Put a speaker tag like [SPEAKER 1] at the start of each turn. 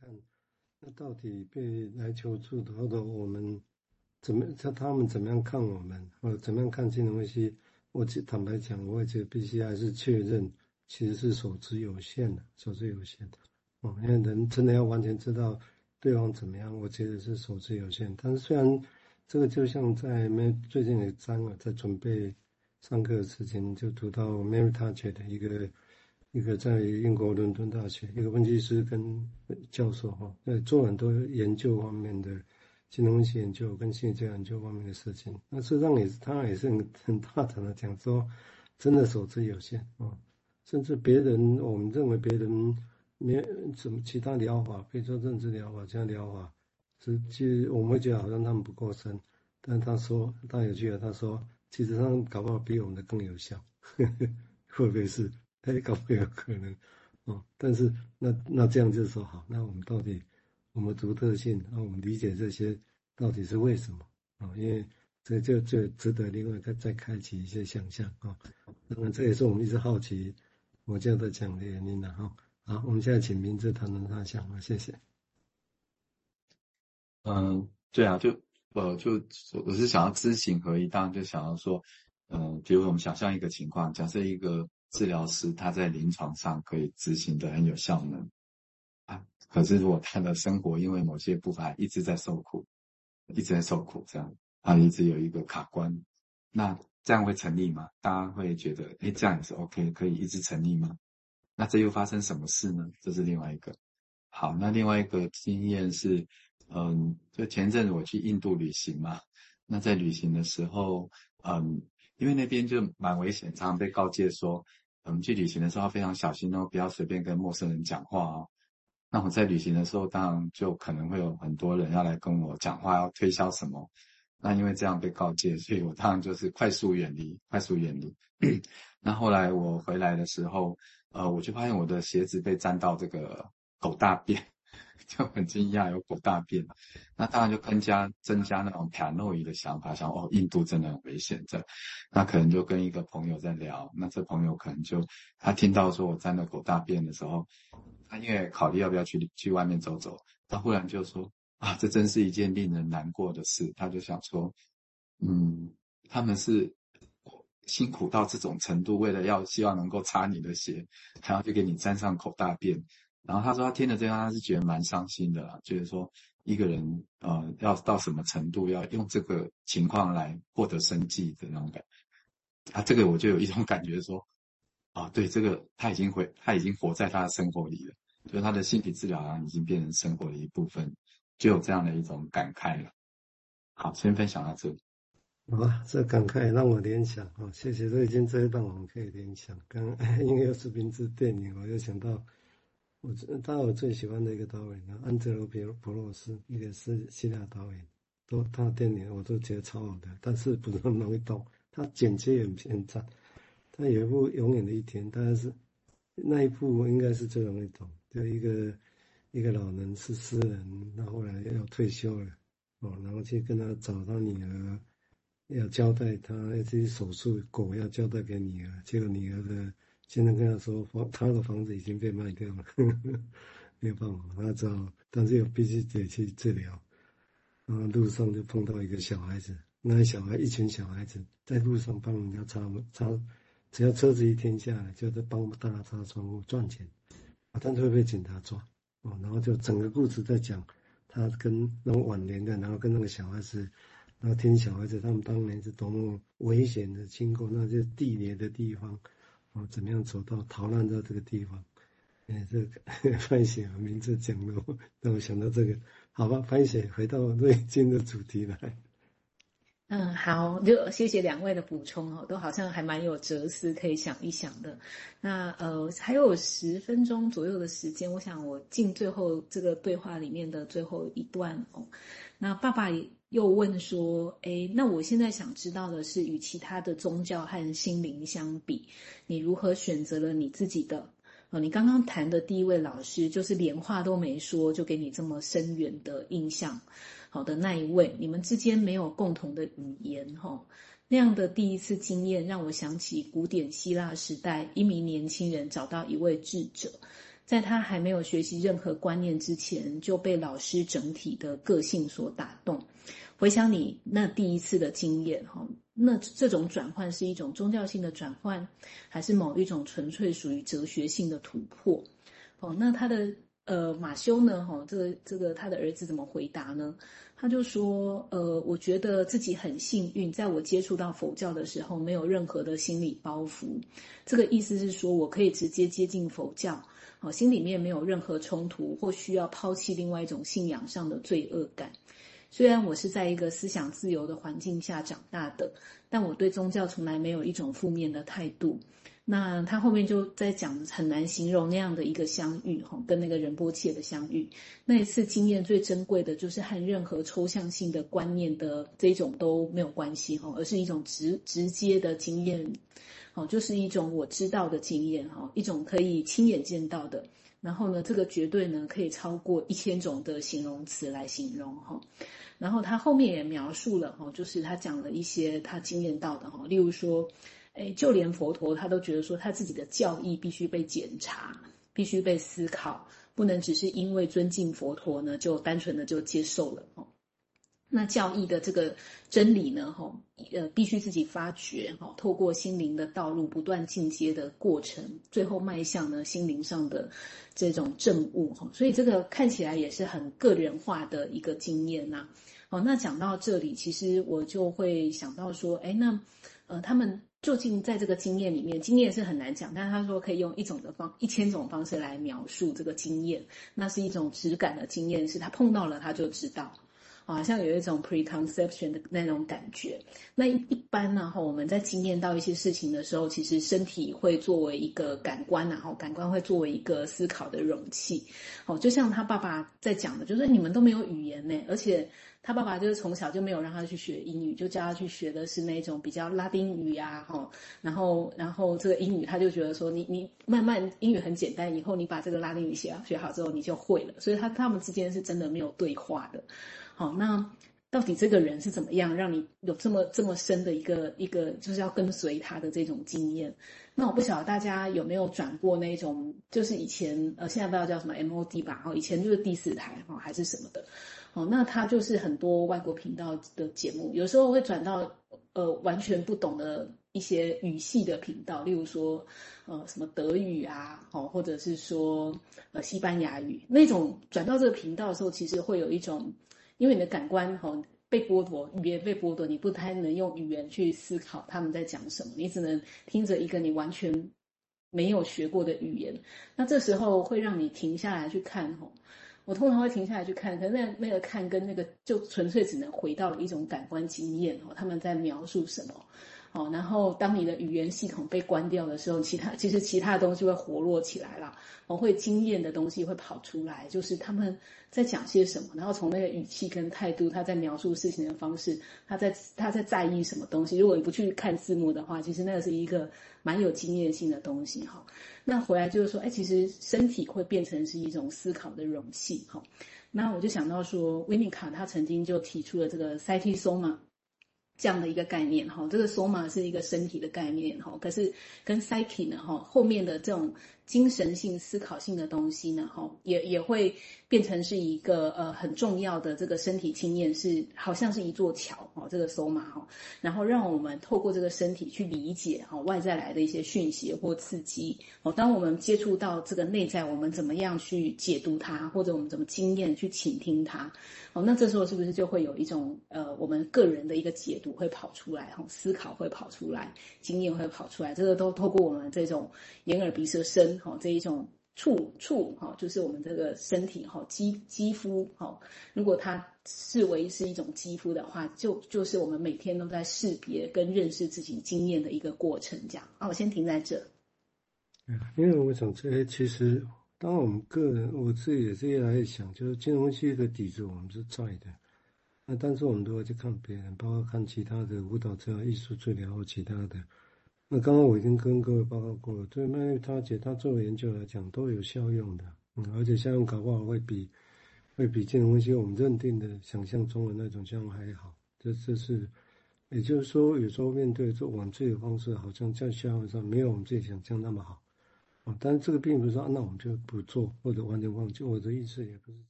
[SPEAKER 1] 看，那到底被来求助的，或者我们怎么他他们怎么样看我们，或者怎么样看金融危机？我坦白讲，我也觉得必须还是确认，其实是手之有限的，手之有限的。哦，因为人真的要完全知道对方怎么样，我觉得是手之有限。但是虽然这个就像在没最近有一章啊，在准备上课之前就读到 Marita 姐的一个。一个在英国伦敦大学一个分析师跟教授哈，在做很多研究方面的金融分析研究跟心理学研究方面的事情。那事实上也是他也是很 很大胆的讲说，真的手之有限啊，甚至别人我们认为别人没什么其他疗法，比如说认知疗法、其他疗法，实际我们觉得好像他们不够深。但他说他有趣的，他说其实上搞不好比我们的更有效，呵 呵会不会是？哎，搞不有可能，哦，但是那那这样就是说好，那我们到底我们独特性，那我们理解这些到底是为什么啊？因为这就就值得另外再再开启一些想象啊。当然，这也是我们一直好奇我这样的讲的原因了哈。好，我们现在请明志谈谈他想法，谢谢。
[SPEAKER 2] 嗯，对啊，就呃就我是想要知行合一，当然就想要说，嗯，比如我们想象一个情况，假设一个。治疗师他在临床上可以执行的很有效能啊，可是如果他的生活因为某些部分一直在受苦，一直在受苦，这样啊一直有一个卡关，那这样会成立吗？大家会觉得，诶，这样也是 OK，可以一直成立吗？那这又发生什么事呢？这是另外一个。好，那另外一个经验是，嗯，就前阵子我去印度旅行嘛，那在旅行的时候，嗯，因为那边就蛮危险，常常被告诫说。我们去旅行的时候要非常小心哦，不要随便跟陌生人讲话哦。那我在旅行的时候，当然就可能会有很多人要来跟我讲话，要推销什么。那因为这样被告诫，所以我当然就是快速远离，快速远离。那后来我回来的时候，呃，我就发现我的鞋子被沾到这个狗大便。就很惊讶，有狗大便，那当然就更加增加那种 paranoid 的想法，想哦，印度真的很危险，这，那可能就跟一个朋友在聊，那这朋友可能就他听到说我沾了狗大便的时候，他因为考虑要不要去去外面走走，他忽然就说啊，这真是一件令人难过的事，他就想说，嗯，他们是辛苦到这种程度，为了要希望能够擦你的鞋，还要去给你沾上狗大便。然后他说他听了这样，他是觉得蛮伤心的啦，就是说一个人呃要到什么程度，要用这个情况来获得生计的那种感觉。啊，这个我就有一种感觉说，啊，对，这个他已经活，他已经活在他的生活里了，就是他的心理治疗啊已经变成生活的一部分，就有这样的一种感慨了。好，先分享到这里。
[SPEAKER 1] 好吧，这感慨让我联想啊，谢谢，这已经这一段我们可以联想。刚因为又是名字电影，我又想到。我他我最喜欢的一个导演，安哲罗·普洛斯，一个是希腊导演，都他的电影我都觉得超好的，但是不是很容易懂，他剪接也很偏差。他有一部《永远的一天》，大概是那一部应该是最容易懂，就一个一个老人是诗人，他后来要退休了，哦，然后去跟他找他女儿，要交代他要去手术，狗要交代给女儿，结果女儿的。现在跟他说房，他的房子已经被卖掉了，呵 呵没有办法，他知道，但是又必须得去治疗。然后路上就碰到一个小孩子，那小孩一群小孩子在路上帮人家擦擦，只要车子一停下来，就在帮大家擦窗户赚钱，啊，但是会被警察抓哦。然后就整个故事在讲他跟那种晚年的，然后跟那个小孩子，然后听小孩子他们当年是多么危险的经过那些地雷的地方。我，怎么样走到逃难到这个地方？哎，这个 范写名字讲的，让我想到这个。好吧，范写回到瑞金的主题来。
[SPEAKER 3] 嗯，好，就谢谢两位的补充哦，都好像还蛮有哲思，可以想一想的。那呃，还有十分钟左右的时间，我想我进最后这个对话里面的最后一段哦。那爸爸。又问说：“诶，那我现在想知道的是，与其他的宗教和心灵相比，你如何选择了你自己的？哦，你刚刚谈的第一位老师，就是连话都没说，就给你这么深远的印象，好的那一位，你们之间没有共同的语言，哈，那样的第一次经验让我想起古典希腊时代，一名年轻人找到一位智者。”在他还没有学习任何观念之前，就被老师整体的个性所打动。回想你那第一次的经验，哈，那这种转换是一种宗教性的转换，还是某一种纯粹属于哲学性的突破？哦，那他的呃马修呢？哈，这个这个他的儿子怎么回答呢？他就说，呃，我觉得自己很幸运，在我接触到佛教的时候，没有任何的心理包袱。这个意思是说我可以直接接近佛教。好，心里面没有任何冲突，或需要抛弃另外一种信仰上的罪恶感。虽然我是在一个思想自由的环境下长大的，但我对宗教从来没有一种负面的态度。那他后面就在讲很难形容那样的一个相遇，哈，跟那个仁波切的相遇。那一次经验最珍贵的就是和任何抽象性的观念的这种都没有关系，哈，而是一种直直接的经验。哦，就是一种我知道的经验哈，一种可以亲眼见到的。然后呢，这个绝对呢可以超过一千种的形容词来形容哈。然后他后面也描述了哈，就是他讲了一些他经验到的哈，例如说，诶，就连佛陀他都觉得说他自己的教义必须被检查，必须被思考，不能只是因为尊敬佛陀呢就单纯的就接受了哈。那教义的这个真理呢，哈，呃，必须自己发掘，哈，透过心灵的道路不断进阶的过程，最后迈向呢心灵上的这种证悟，哈，所以这个看起来也是很个人化的一个经验呐。好，那讲到这里，其实我就会想到说，哎，那呃，他们究竟在这个经验里面，经验是很难讲，但是他说可以用一种的方，一千种方式来描述这个经验，那是一种直感的经验，是他碰到了他就知道。好像有一种 preconception 的那种感觉。那一般呢，哈，我们在经验到一些事情的时候，其实身体会作为一个感官，然后感官会作为一个思考的容器。哦，就像他爸爸在讲的，就是你们都没有语言呢，而且他爸爸就是从小就没有让他去学英语，就叫他去学的是那种比较拉丁语呀，哈，然后然后这个英语他就觉得说，你你慢慢英语很简单，以后你把这个拉丁语学学好之后，你就会了。所以他他们之间是真的没有对话的。好，那到底这个人是怎么样让你有这么这么深的一个一个就是要跟随他的这种经验？那我不晓得大家有没有转过那种，就是以前呃现在不知道叫什么 MOD 吧，哦，以前就是第四台哈还是什么的，哦，那它就是很多外国频道的节目，有时候会转到呃完全不懂的一些语系的频道，例如说呃什么德语啊，哦或者是说呃西班牙语那种转到这个频道的时候，其实会有一种。因为你的感官哈被剥夺，语言被剥夺，你不太能用语言去思考他们在讲什么，你只能听着一个你完全没有学过的语言。那这时候会让你停下来去看哦，我通常会停下来去看，可是那那个看跟那个就纯粹只能回到了一种感官经验哦，他们在描述什么。哦，然后当你的语言系统被关掉的时候，其他其实其他的东西会活络起来了，哦，会经验的东西会跑出来，就是他们在讲些什么，然后从那个语气跟态度，他在描述事情的方式，他在他在在意什么东西。如果你不去看字幕的话，其实那个是一个蛮有经验性的东西哈。那回来就是说，哎，其实身体会变成是一种思考的容器哈。那我就想到说，维尼卡他曾经就提出了这个 Psyche-Soma 这样的一个概念哈，这个 soma 是一个身体的概念哈，可是跟 psyche 呢哈，后面的这种精神性、思考性的东西呢哈，也也会变成是一个呃很重要的这个身体经验，是好像是一座桥哦，这个 soma 哈，然后让我们透过这个身体去理解哈外在来的一些讯息或刺激哦，当我们接触到这个内在，我们怎么样去解读它，或者我们怎么经验去倾听它。哦，那这时候是不是就会有一种呃，我们个人的一个解读会跑出来，哈，思考会跑出来，经验会跑出来，这个都透过我们这种眼耳鼻舌身，哈，这一种触触，哈，就是我们这个身体，哈，肌肌肤，哈，如果它视为是一种肌肤的话，就就是我们每天都在识别跟认识自己经验的一个过程，这样。啊，我先停在这。
[SPEAKER 1] 因为我想这些其实。当我们个人，我自己也是越来越想，就是金融系的底子我们是在的，那但是我们都会去看别人，包括看其他的舞蹈治疗、艺术治疗或其他的。那刚刚我已经跟各位报告过了，对麦他姐她做的研究来讲都有效用的，嗯，而且效用搞不好会比会比金融系我们认定的想象中的那种效用还好。这这是，也就是说，有时候面对这我们自己的方式，好像在效用上没有我们自己想象那么好。哦，但是这个并不是说，那我们就不做或者完全忘记。我的意思也不是。